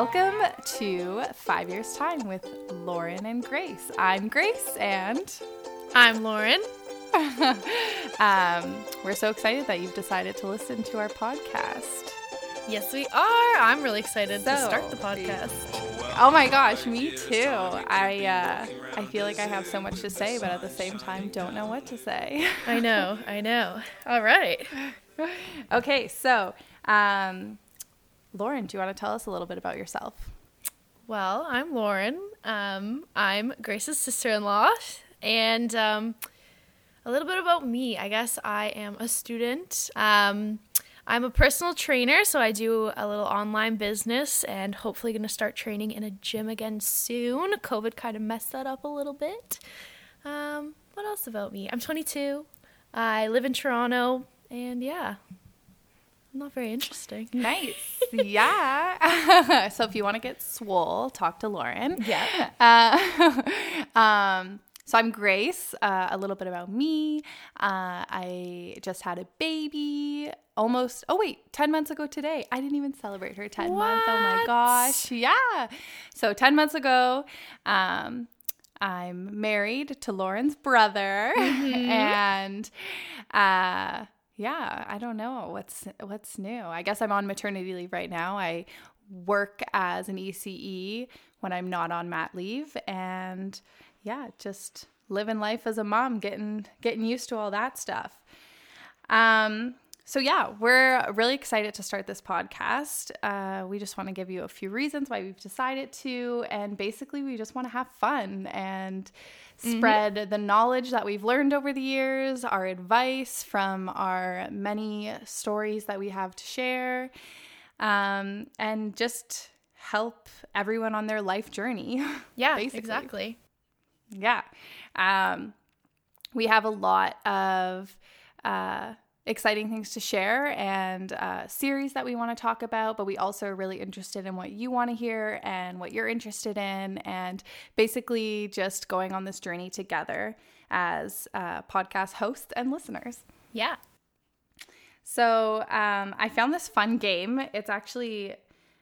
Welcome to Five Years Time with Lauren and Grace. I'm Grace and I'm Lauren. um, we're so excited that you've decided to listen to our podcast. Yes, we are. I'm really excited so, to start the podcast. Oh my gosh, me too. I uh, I feel like I have so much to say, but at the same time, don't know what to say. I know, I know. All right. Okay, so um, Lauren, do you want to tell us a little bit about yourself? Well, I'm Lauren. Um, I'm Grace's sister-in-law, and um, a little bit about me. I guess I am a student. Um, I'm a personal trainer, so I do a little online business and hopefully going to start training in a gym again soon. COVID kind of messed that up a little bit. Um, what else about me? I'm 22. I live in Toronto, and yeah, not very interesting. Nice. yeah. so if you want to get swole, talk to Lauren. Yeah. Uh, um, so I'm Grace. Uh, a little bit about me. Uh, I just had a baby almost, oh wait, 10 months ago today. I didn't even celebrate her 10 what? months. Oh my gosh. Yeah. So 10 months ago, um, I'm married to Lauren's brother. Mm-hmm. And uh, yeah, I don't know what's what's new. I guess I'm on maternity leave right now. I work as an ECE when I'm not on mat leave and yeah, just living life as a mom, getting getting used to all that stuff. Um, so yeah, we're really excited to start this podcast. Uh, we just want to give you a few reasons why we've decided to, and basically, we just want to have fun and spread mm-hmm. the knowledge that we've learned over the years, our advice from our many stories that we have to share, um, and just help everyone on their life journey. Yeah, basically. exactly. Yeah. Um, we have a lot of uh, exciting things to share and uh, series that we want to talk about, but we also are really interested in what you want to hear and what you're interested in, and basically just going on this journey together as uh, podcast hosts and listeners. Yeah. So um, I found this fun game. It's actually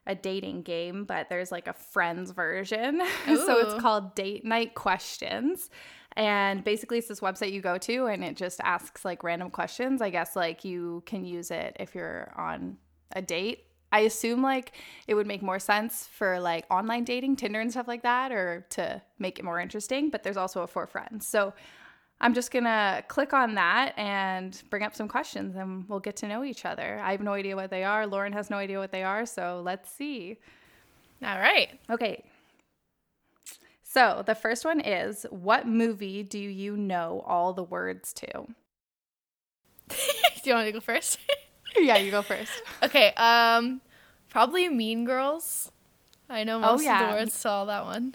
a dating game, but there's like a friends version. so it's called Date Night Questions. And basically, it's this website you go to and it just asks like random questions. I guess like you can use it if you're on a date. I assume like it would make more sense for like online dating, Tinder and stuff like that, or to make it more interesting. But there's also a for friends. So I'm just gonna click on that and bring up some questions and we'll get to know each other. I have no idea what they are. Lauren has no idea what they are. So let's see. All right. Okay. So the first one is What movie do you know all the words to? do you want to go first? yeah, you go first. Okay. Um, probably Mean Girls. I know oh, most oh, yeah. of the words to all that one.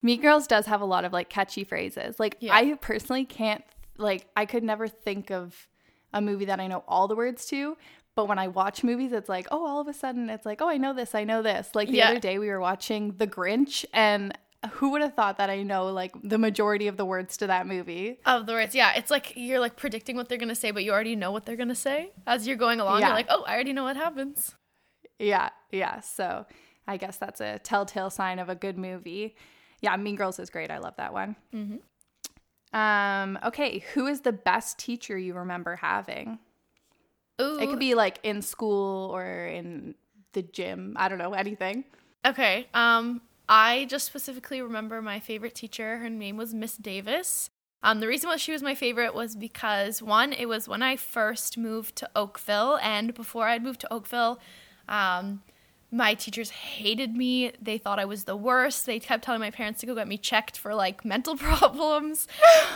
Mean Girls does have a lot of like catchy phrases. Like yeah. I personally can't like I could never think of a movie that I know all the words to, but when I watch movies, it's like, oh, all of a sudden it's like, oh, I know this, I know this. Like the yeah. other day we were watching The Grinch and who would have thought that I know like the majority of the words to that movie? Of the words, yeah. It's like you're like predicting what they're gonna say, but you already know what they're gonna say as you're going along. Yeah. You're like, oh, I already know what happens. Yeah, yeah. So I guess that's a telltale sign of a good movie. Yeah, Mean Girls is great. I love that one. Mm-hmm. Um, okay, who is the best teacher you remember having? Ooh. It could be like in school or in the gym. I don't know, anything. Okay. Um, I just specifically remember my favorite teacher. Her name was Miss Davis. Um, the reason why she was my favorite was because one, it was when I first moved to Oakville, and before I'd moved to Oakville, um, my teachers hated me. They thought I was the worst. They kept telling my parents to go get me checked for like mental problems.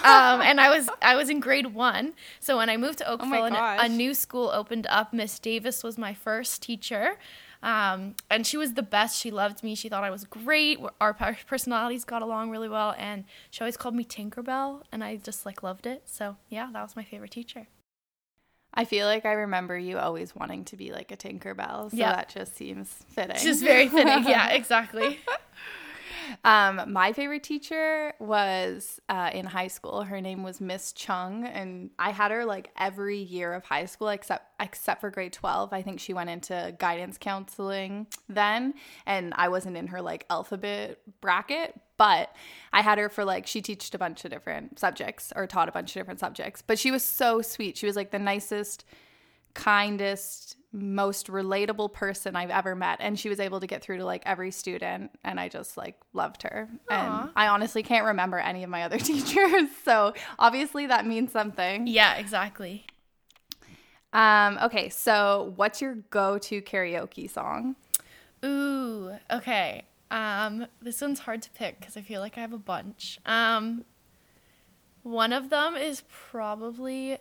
Um, and I was I was in grade one. So when I moved to oh Oakville oh and a new school opened up, Miss Davis was my first teacher. Um, and she was the best. She loved me. She thought I was great. Our personalities got along really well, and she always called me Tinkerbell, and I just like loved it. So yeah, that was my favorite teacher. I feel like I remember you always wanting to be like a Tinkerbell, so yeah. that just seems fitting. Just very fitting. yeah, exactly. Um, my favorite teacher was uh, in high school. Her name was Miss Chung, and I had her like every year of high school except except for grade twelve. I think she went into guidance counseling then, and I wasn't in her like alphabet bracket. But I had her for like she taught a bunch of different subjects or taught a bunch of different subjects. But she was so sweet. She was like the nicest, kindest most relatable person I've ever met. And she was able to get through to like every student. And I just like loved her. Aww. And I honestly can't remember any of my other teachers. So obviously that means something. Yeah, exactly. Um, okay, so what's your go to karaoke song? Ooh, okay. Um, this one's hard to pick because I feel like I have a bunch. Um, one of them is probably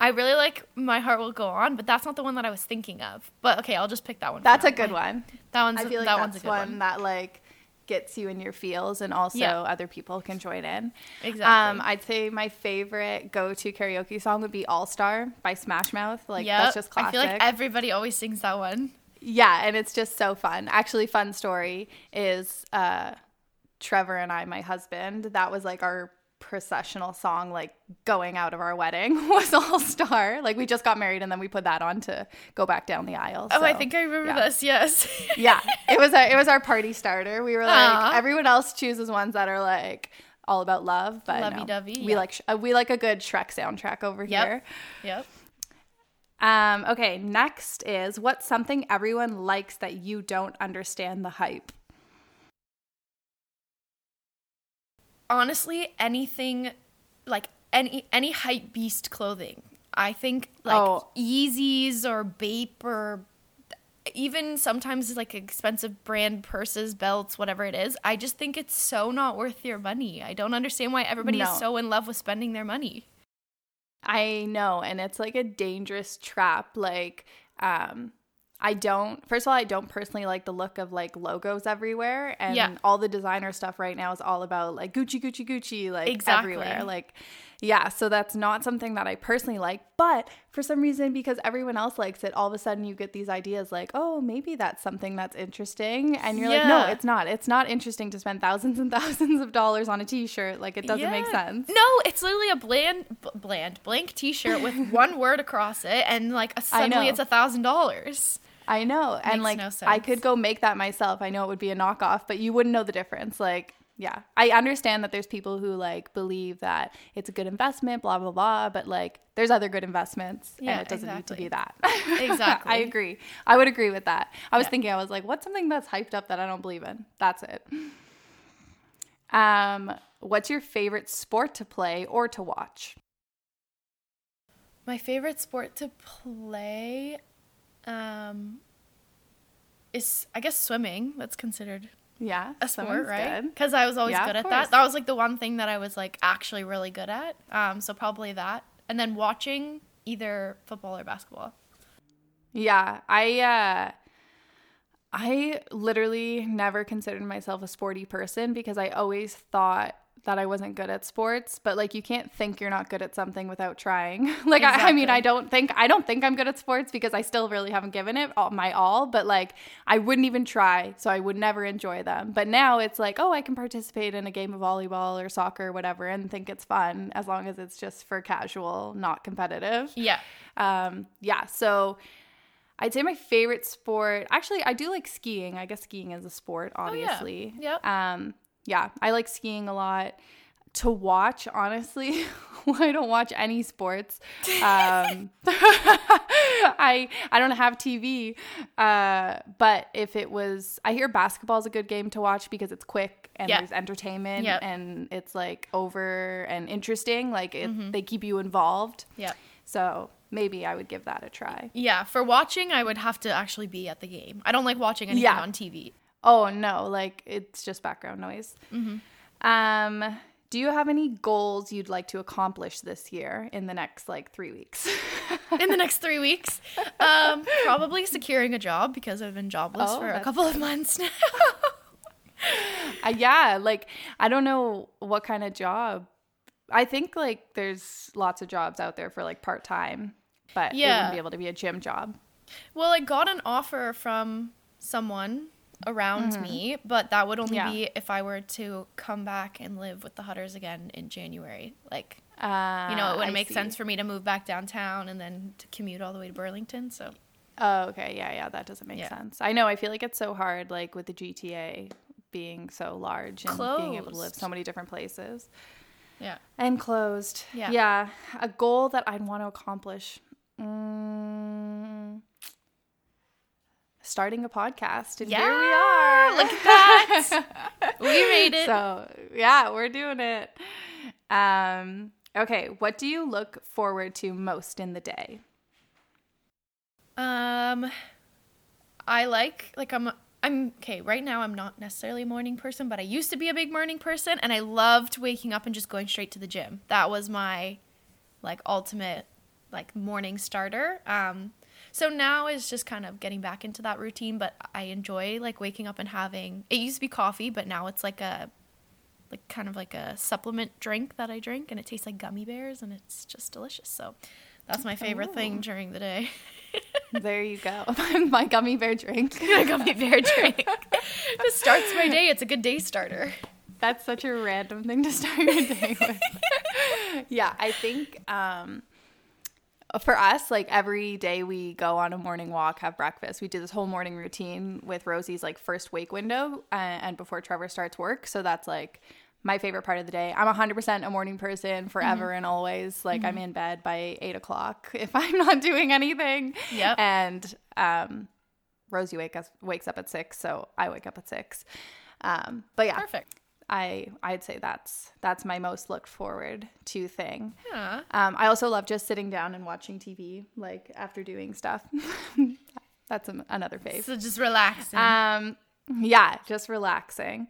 I really like My Heart Will Go On, but that's not the one that I was thinking of. But okay, I'll just pick that one. That's a good one. That one's I feel like that that's one's a good one, one. that like gets you in your feels and also Yeah. other people can join in. Exactly. Um, I'd say my favorite go-to karaoke song would be All Star by Smash Mouth. Like Yep. that's just classic. I feel like everybody always sings that one. Yeah, and it's just so fun. Actually, fun story is uh, Trevor and I, my husband, that was like our processional song, like going out of our wedding was All Star. Like we just got married and then we put that on to go back down the aisle. Oh, I think I remember yeah. this. Yes. yeah, it was our, it was our party starter. We were like Aw. everyone else chooses ones that are like all about love, but no. Lovey-dovey, we yeah. like sh- uh, we like a good Shrek soundtrack over Yep. here. yep. Um, okay, next is what's something everyone likes that you don't understand the hype? Honestly, anything like any any hype beast clothing. I think like Oh. Yeezys or Bape or even sometimes like expensive brand purses, belts, whatever it is. I just think it's so not worth your money. I don't understand why everybody No. is so in love with spending their money. I know, and it's like a dangerous trap. Like, um, I don't. First of all, I don't personally like the look of like logos everywhere, and Yeah. all the designer stuff right now is all about like Gucci, Gucci, Gucci, like Exactly. everywhere. Like, yeah. So that's not something that I personally like. But for some reason, because everyone else likes it, all of a sudden you get these ideas like, oh, maybe that's something that's interesting, and you're like, no, it's not. It's not interesting to spend thousands and thousands of dollars on a T-shirt. Like, it doesn't make sense. No, it's literally a bland, b- bland, blank T-shirt with one word across it, and like suddenly it's a thousand dollars. I know. And like no I could go make that myself. I know it would be a knockoff, but you wouldn't know the difference. Like, yeah. I understand that there's people who like believe that it's a good investment, blah blah blah, but like there's other good investments Yeah, and it doesn't need to be that. Exactly. I agree. I would agree with that. I was thinking I was like, what's something that's hyped up that I don't believe in? That's it. Um, what's your favorite sport to play or to watch? My favorite sport to play um, is, I guess, swimming. That's considered Yeah. a sport, right? Because I was always Yeah, good at that. That was like the one thing that I was like actually really good at. Um, so probably that. And then watching either football or basketball. Yeah, I uh I literally never considered myself a sporty person because I always thought that I wasn't good at sports, but like you can't think you're not good at something without trying. like I, I mean, I don't think I don't think I'm good at sports because I still really haven't given it all, my all, but like I wouldn't even try, so I would never enjoy them. But now it's like, oh, I can participate in a game of volleyball or soccer or whatever and think it's fun as long as it's just for casual, not competitive Yeah. um yeah so i'd say my favorite sport actually i do like skiing i guess skiing is a sport Oh, yeah. Yep. um yeah i like skiing a lot to watch honestly i don't watch any sports um i i don't have tv uh but if it was i hear basketball is a good game to watch because it's quick and Yeah. there's entertainment Yep. and it's like over and interesting like it, Mm-hmm. they keep you involved Yeah. so maybe I would give that a try. Yeah. For watching, I would have to actually be at the game. I don't like watching anything Yeah. on TV. Oh no, like it's just background noise. Um, do you have any goals you'd like to accomplish this year in the next like three weeks? in the next three weeks. Um, probably securing a job because I've been jobless Oh, for a couple of months now. uh, yeah, like I don't know what kind of job. I think like there's lots of jobs out there for like part time, but it Yeah. wouldn't be able to be a gym job. well, I got an offer from someone around me, but that would only Yeah. be if I were to come back and live with the Hutters again in January. Like, Uh, you know, it wouldn't I make see. sense for me to move back downtown and then to commute all the way to Burlington. So, Oh, okay. Yeah, yeah, that doesn't make Yeah. sense. I know. I feel like it's so hard, like with the GTA being so large and being able to live so many different places yeah. and closed. Yeah. Yeah. A goal that I'd want to accomplish. Mm, starting a podcast. And yeah, here we are. look at that. We made it. So, yeah, we're doing it. Um, okay. What do you look forward to most in the day? Um, I like like I'm I'm okay right now. I'm not necessarily a morning person, but I used to be a big morning person, and I loved waking up and just going straight to the gym. That was my like ultimate like morning starter. Um, so now is just kind of getting back into that routine, but I enjoy like waking up and having. It used to be coffee, but now it's like a like kind of like a supplement drink that I drink, and it tastes like gummy bears, and it's just delicious. So that's my favorite thing during the day. There you go. My gummy bear drink. my gummy bear drink. Just starts my day. It's a good day starter. That's such a random thing to start your day with. yeah, I think um, for us, like every day we go on a morning walk, have breakfast. We do this whole morning routine with Rosie's like first wake window uh, and before Trevor starts work. So that's like my favorite part of the day. I'm 100% a morning person forever and always. Like I'm in bed by eight o'clock if I'm not doing anything. Yep. And um, Rosie wake us, wakes up at six, so I wake up at six. Um, but yeah, Perfect. I I'd say that's that's my most looked forward to thing. Yeah. Um, I also love just sitting down and watching TV, like after doing stuff. that's an, another phase. So just relaxing. Um, yeah, just relaxing.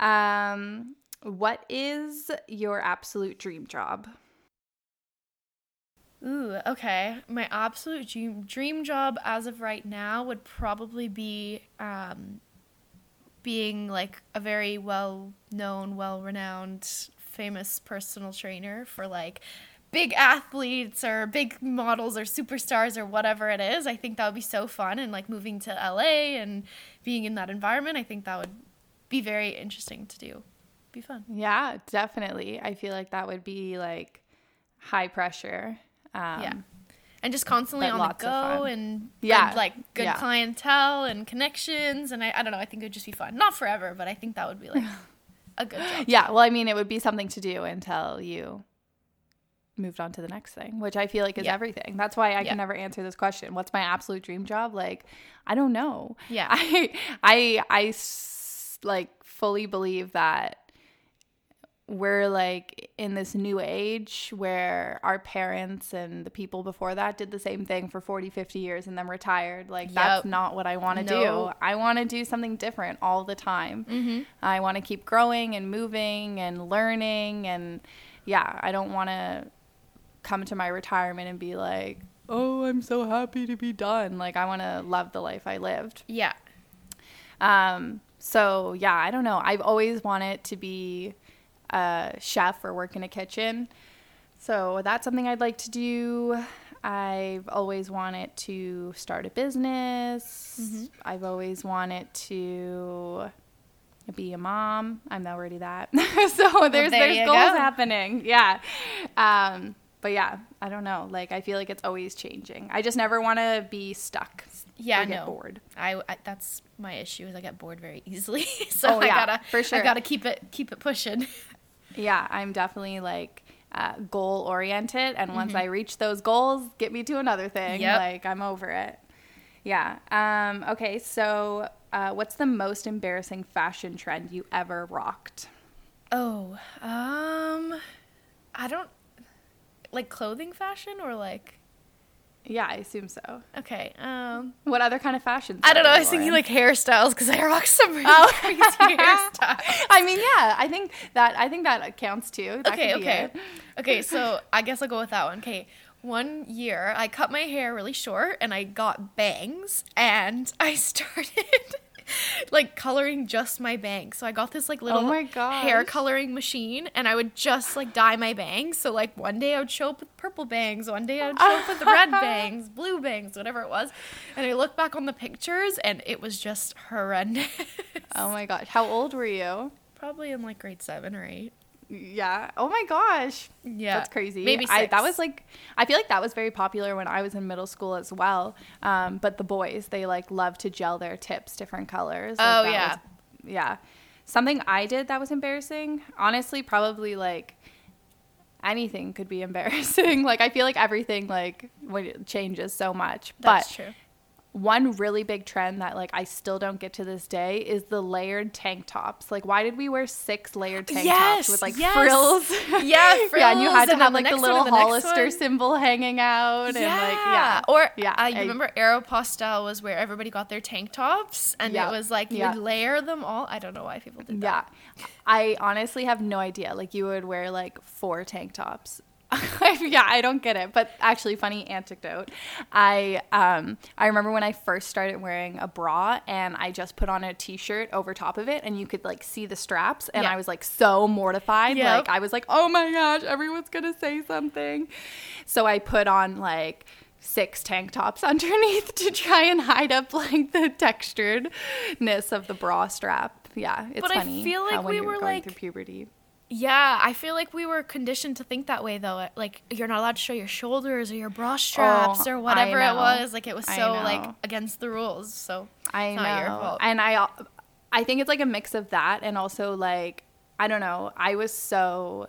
Um, what is your absolute dream job? Ooh, okay. My absolute dream, dream job as of right now would probably be um, being like a very well known, well renowned, famous personal trainer for like big athletes or big models or superstars or whatever it is. I think that would be so fun and like moving to LA and being in that environment, I think that would be very interesting to do. Be fun. Yeah, definitely. I feel like that would be like high pressure. Um, Yeah. And just constantly but on the go and Yeah, good, like good yeah. clientele and connections and I, I don't know, I think it would just be fun. Not forever, but I think that would be like a good job. Yeah, well, I mean, it would be something to do until you moved on to the next thing, which I feel like is Yeah. everything. That's why I Yeah. can never answer this question. What's my absolute dream job? Like, I don't know. Yeah. I I I s- like fully believe that we're like in this new age where our parents and the people before that did the same thing for 40 50 years and then retired like that's not what i want to No. do i want to do something different all the time Mm-hmm. i want to keep growing and moving and learning and yeah i don't want to come to my retirement and be like oh i'm so happy to be done like i want to love the life i lived Yeah. um, so yeah, I don't know. I've always wanted to be a chef or work in a kitchen. So that's something I'd like to do. I've always wanted to start a business. Mm-hmm. I've always wanted to be a mom. I'm already that. so there's there there's goals go. happening. Yeah. Um, but yeah, I don't know. Like I feel like it's always changing. I just never want to be stuck. Yeah, or get no. bored. I, I that's my issue is I get bored very easily. so Oh, I yeah, gotta for sure. I gotta keep it keep it pushing. Yeah, I'm definitely like uh, goal oriented, and once Mm-hmm. I reach those goals, get me to another thing. Yep. Like I'm over it. Yeah. Um, okay. So, uh, what's the most embarrassing fashion trend you ever rocked? Oh, um I don't like clothing fashion or like Yeah, I assume so. okay. Um What other kind of fashion? I don't know. I was thinking like hairstyles because I rock some really Oh. crazy hairstyles. I mean, yeah. I think that I think that counts too. That okay, okay. it. Okay, so I guess I'll go with that one. Okay. One year I cut my hair really short and I got bangs and I started like coloring just my bangs. So I got this like little Oh hair coloring machine and I would just like dye my bangs. So like one day I would show up with purple bangs, one day I would show up with red bangs, blue bangs, whatever it was. And I look back on the pictures and it was just horrendous. Oh my gosh. How old were you? Probably in like grade seven or eight. Yeah. Oh my gosh. Yeah. That's crazy. Maybe I, that was like, I feel like that was very popular when I was in middle school as well. Um, but the boys, they like love to gel their tips different colors. Like, Oh, yeah. was- yeah. Something I did that was embarrassing. Honestly, probably like anything could be embarrassing. like I feel like everything like changes so much. That's but true. One really big trend that like I still don't get to this day is the layered tank tops. Like why did we wear six layered tank Yes, tops with like yes. frills? Yeah, yeah, and you had to have like the, the little the Hollister symbol hanging out and like yeah. Or Yeah, uh, you I- remember Aeropostale was where everybody got their tank tops and Yeah, it was like you yeah. would layer them all. I don't know why people did that. Yeah. I honestly have no idea. Like you would wear like four tank tops. yeah, I don't get it. But actually funny anecdote. I um I remember when I first started wearing a bra and I just put on a t-shirt over top of it and you could like see the straps and Yeah. I was like so mortified. Yep. Like I was like, "Oh my gosh, everyone's going to say something." So I put on like six tank tops underneath to try and hide up like the texturedness of the bra strap. Yeah, it's But I feel like we were, like- through puberty. Yeah, I feel like we were conditioned to think that way though. Like you're not allowed to show your shoulders or your bra straps Oh, or whatever it was. Like it was so like against the rules. So I it's know, not your fault. and I, I think it's like a mix of that and also like I don't know. I was so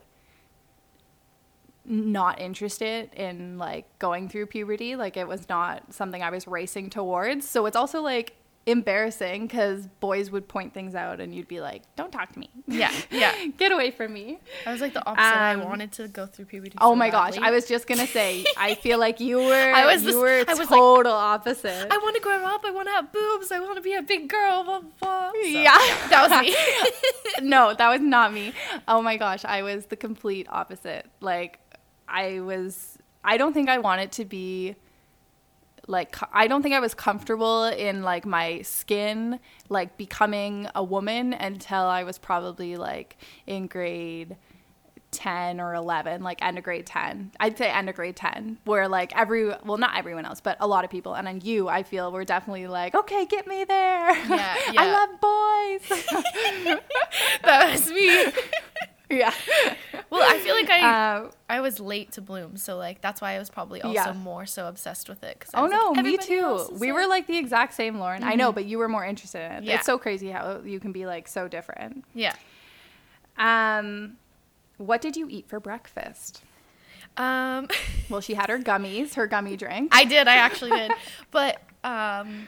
not interested in like going through puberty. Like it was not something I was racing towards. So it's also like embarrassing because boys would point things out and you'd be like, "Don't talk to me. Yeah, yeah. Get away from me." I was like the opposite. I Um, wanted to go through puberty. Oh so my gosh. I was just gonna say. I feel like you were. I was you this- were I was like- total opposite. I want to grow up. I want to have boobs. I want to be a big girl. Blah blah. blah. So, yeah, that was me. no, that was not me. Oh my gosh, I was the complete opposite. Like, I was. I don't think I wanted to be. Like, I don't think I was comfortable in like my skin, like becoming a woman until I was probably like in grade 10 or 11 like end of grade 10 i'd say end of grade 10 where like every well not everyone else but a lot of people. And then you i feel were definitely like okay get me there. Yeah, i love boys. That was me. Yeah Well, I feel like I uh, I was late to bloom, so like that's why I was probably also Yeah. more so obsessed with it. 'cause oh was like, no me too we it." were like the exact same lauren i know but you were more interested in it Yeah. it's so crazy how you can be like so different yeah. um what did you eat for breakfast Um, well she had her gummies her gummy drink I did. I actually did, but um,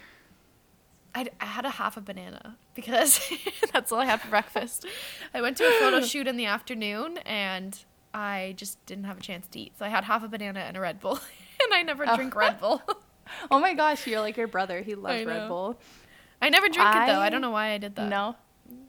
I, I had a half a banana because that's all I had for breakfast. I went to a photo shoot in the afternoon and I just didn't have a chance to eat, so I had half a banana and a Red Bull, and I never drink Red Bull. oh my gosh you're like your brother he loves red bull I never drink it though. I- I don't know why I did that. No.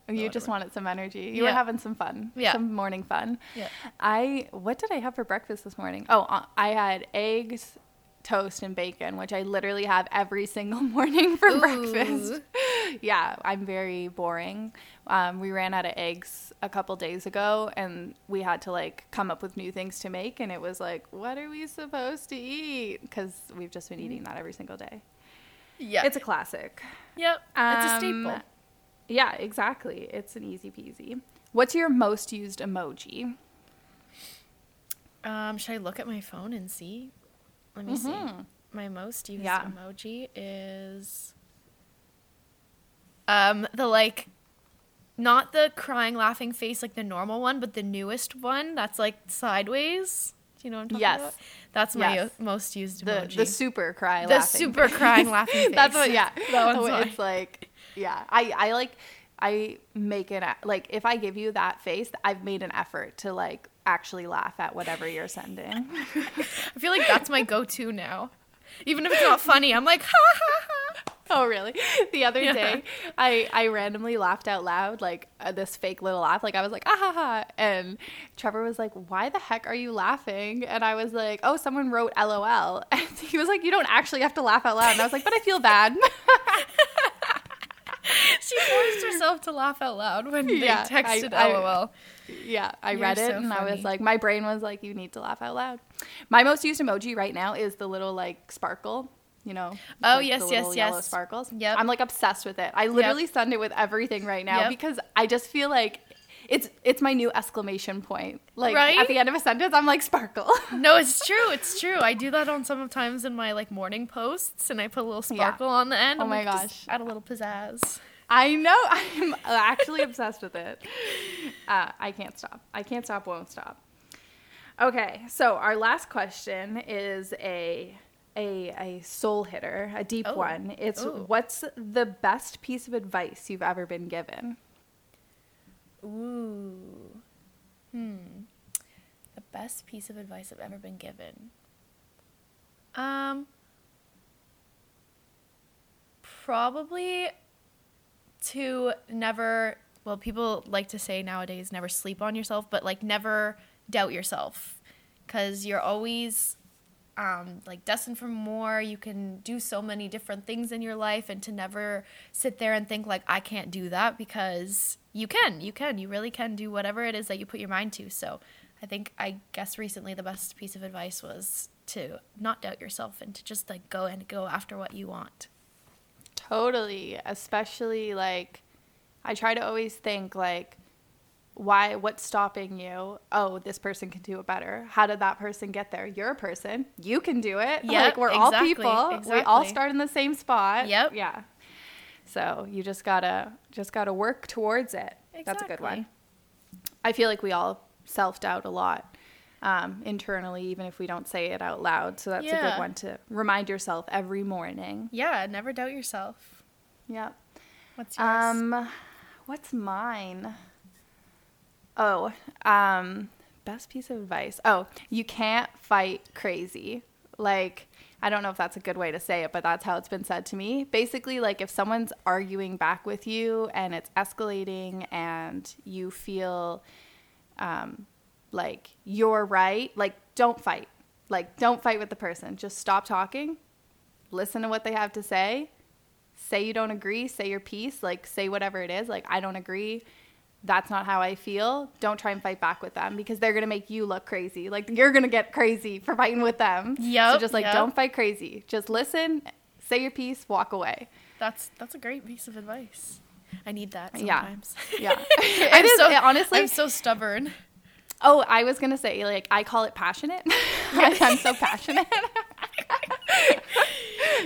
You just wanted some energy. You were having some fun. Yeah. Some morning fun. Yeah. I what did I have for breakfast this morning? Oh, uh, I had eggs, toast and bacon, which I literally have every single morning for Ooh. breakfast. yeah, I'm very boring. Um, we ran out of eggs a couple days ago and we had to like come up with new things to make and it was like, what are we supposed to eat? Cuz we've just been eating that every single day. Yeah. It's a classic. yep. it's a Um, staple. Yeah, exactly. It's an easy peasy. What's your most used emoji? Um, should I look at my phone and see? Let me see. Mhm. My most used Yeah. emoji is um the like not the crying laughing face like the normal one, but the newest one that's like sideways. Do you know what I'm talking Yes. about? That's my Yes. most used emoji. the super cry The laughing. super crying laughing face. That's what yeah. That one's it's like yeah. I I like I make it like if I give you that face, I've made an effort to like actually laugh at whatever you're sending. I feel like that's my go-to now. Even if it's not funny, I'm like ha ha ha. Oh really? The other Yeah. day, I I randomly laughed out loud like uh, this fake little laugh. Like I was like ah ha ha, and Trevor was like, "Why the heck are you laughing?" And I was like, "Oh, someone wrote LOL." And he was like, "You don't actually have to laugh out loud." And I was like, "But I feel bad." she forced herself to laugh out loud when they Yeah, I- texted I- LOL. Yeah, I You're read it so and I was like, my brain was like, you need to laugh out loud. My most used emoji right now is the little like sparkle, you know? Oh, like, yes, the yes, yes. sparkles. Yep. I'm like obsessed with it. I literally send it with everything right now Yep. because I just feel like it's it's my new exclamation point. Like Right? at the end of a sentence, I'm like sparkle. No, it's true. It's true. I do that on sometimes in my like morning posts, and I put a little Yeah. sparkle on the end. Oh I'm my like, gosh. add a little pizzazz. I know. I'm actually obsessed with it. Uh, I can't stop. I can't stop, won't stop. Okay, so our last question is a a a soul hitter, a deep Oh. one. It's Ooh. what's the best piece of advice you've ever been given? Ooh. Hmm. The best piece of advice I've ever been given. Um. Probably to never. Well, people like to say nowadays, never sleep on yourself, but like never doubt yourself, because you're always um, like destined for more. You can do so many different things in your life, and to never sit there and think like I can't do that because you can, you can, you really can do whatever it is that you put your mind to. So, I think I guess recently the best piece of advice was to not doubt yourself and to just like go and go after what you want. Totally, especially like I try to always think like why what's stopping you? Oh, this person can do it better. How did that person get there? You're a person. You can do it. Like we're all exactly, people. We all start in the same spot. Yep. Yeah. So, you just got to just got to work towards it. That's a good one. I feel like we all self-doubt a lot. Um, internally, even if we don't say it out loud. So that's a good one to remind yourself every morning. Yeah, never doubt yourself. Yep. What's yours? Um, what's mine? Oh, um, best piece of advice. Oh, you can't fight crazy. Like, I don't know if that's a good way to say it, but that's how it's been said to me. Basically, like if someone's arguing back with you and it's escalating and you feel um, like you're right, like don't fight. Like, don't fight with the person. Just stop talking, listen to what they have to say, say you don't agree, say your piece, like say whatever it is, like I don't agree. That's not how I feel. Don't try and fight back with them because they're gonna make you look crazy. Like you're gonna get crazy for fighting with them. yeah So just like yep. don't fight crazy. Just listen, say your piece, walk away. That's that's a great piece of advice. I need that Yeah. sometimes. Yeah. it I'm is so, honestly. I'm so stubborn. Oh, I was gonna say like I call it passionate. I'm so passionate.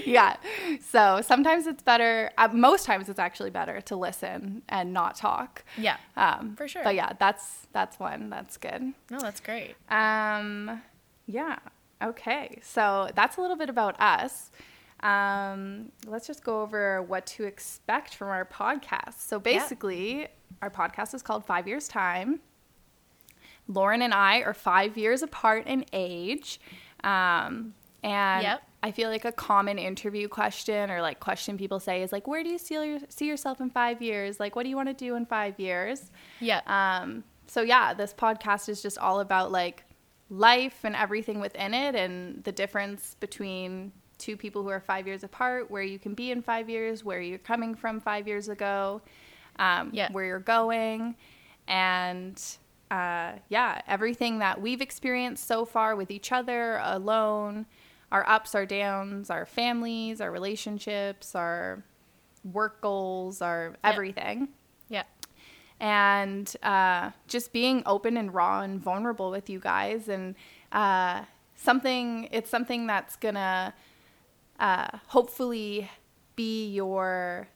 yeah. So sometimes it's better. Uh, most times it's actually better to listen and not talk. Yeah. Um, For sure. But yeah, that's that's one. That's good. No, that's great. Um, yeah. Okay. So that's a little bit about us. Um, let's just go over what to expect from our podcast. So basically, our podcast is called Five Years Time. Lauren and I are five years apart in age. Um, and Yep. I feel like a common interview question or like question people say is like, where do you see, your, see yourself in five years? Like, what do you want to do in five years? Yeah. Um, so yeah, this podcast is just all about like life and everything within it and the difference between two people who are five years apart, where you can be in five years, where you're coming from five years ago, um, Yeah. where you're going, and uh, yeah, everything that we've experienced so far with each other, alone, our ups, our downs, our families, our relationships, our work goals, our everything yeah. and uh, just being open and raw and vulnerable with you guys and uh, something it's something that's gonna uh, hopefully be your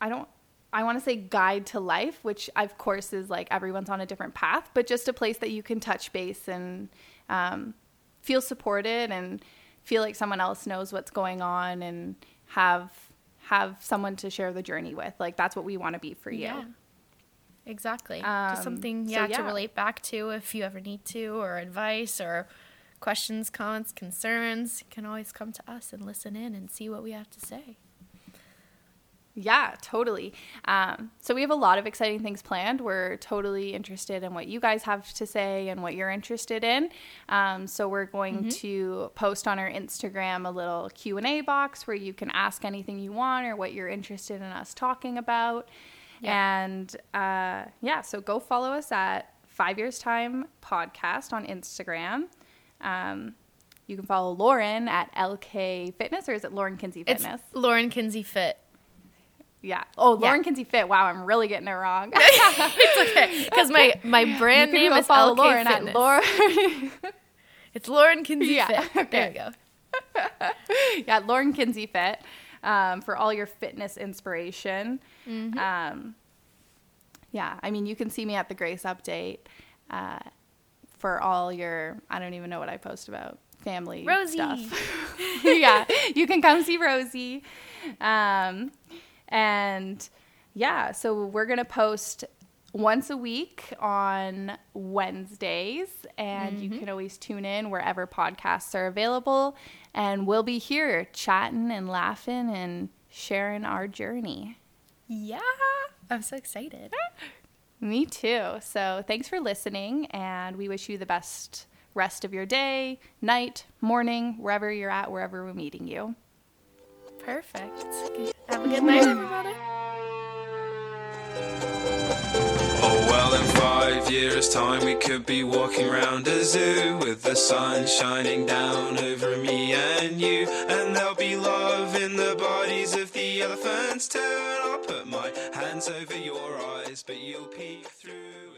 i don't i want to say guide to life which of course is like everyone's on a different path but just a place that you can touch base and um, feel supported and feel like someone else knows what's going on and have have someone to share the journey with like that's what we want to be for you Yeah. Exactly. Um, Just something, so yeah, to relate back to if you ever need to, or advice, or questions, comments, concerns. You can always come to us and listen in and see what we have to say. Yeah, totally. Um, so we have a lot of exciting things planned. We're totally interested in what you guys have to say and what you're interested in. Um, so we're going mm-hmm. to post on our Instagram a little Q and A box where you can ask anything you want or what you're interested in us talking about. Yeah. And uh, yeah, so go follow us at Five Years Time Podcast on Instagram. Um, you can follow Lauren at LK Fitness, or is it Lauren Kinsey Fitness? It's Lauren Kinsey Fit. Yeah. Oh, Lauren yeah. Kinsey Fit. Wow, I'm really getting it wrong. it's okay because my my brand name is follow LK Lauren Fitness. At Lauren. it's Lauren Kinsey yeah. Fit. Okay. There we go. yeah, Lauren Kinsey Fit um, for all your fitness inspiration. Mm-hmm. Um, yeah, I mean, you can see me at the Grace Update uh, for all your, I don't even know what I post about, family Rosie. stuff. yeah, you can come see Rosie. Um, and yeah, so we're going to post once a week on Wednesdays, and mm-hmm. you can always tune in wherever podcasts are available. And we'll be here chatting and laughing and sharing our journey. Yeah, I'm so excited. Me too. So thanks for listening, and we wish you the best rest of your day, night, morning, wherever you're at, wherever we're meeting you. Perfect. Have a good night, everybody. Oh, well, in five years' time, we could be walking around a zoo with the sun shining down over me and you. And there'll be love in the bodies of the elephants, too. And I'll put my hands over your eyes, but you'll peek through.